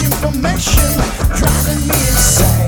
Information driving me insane.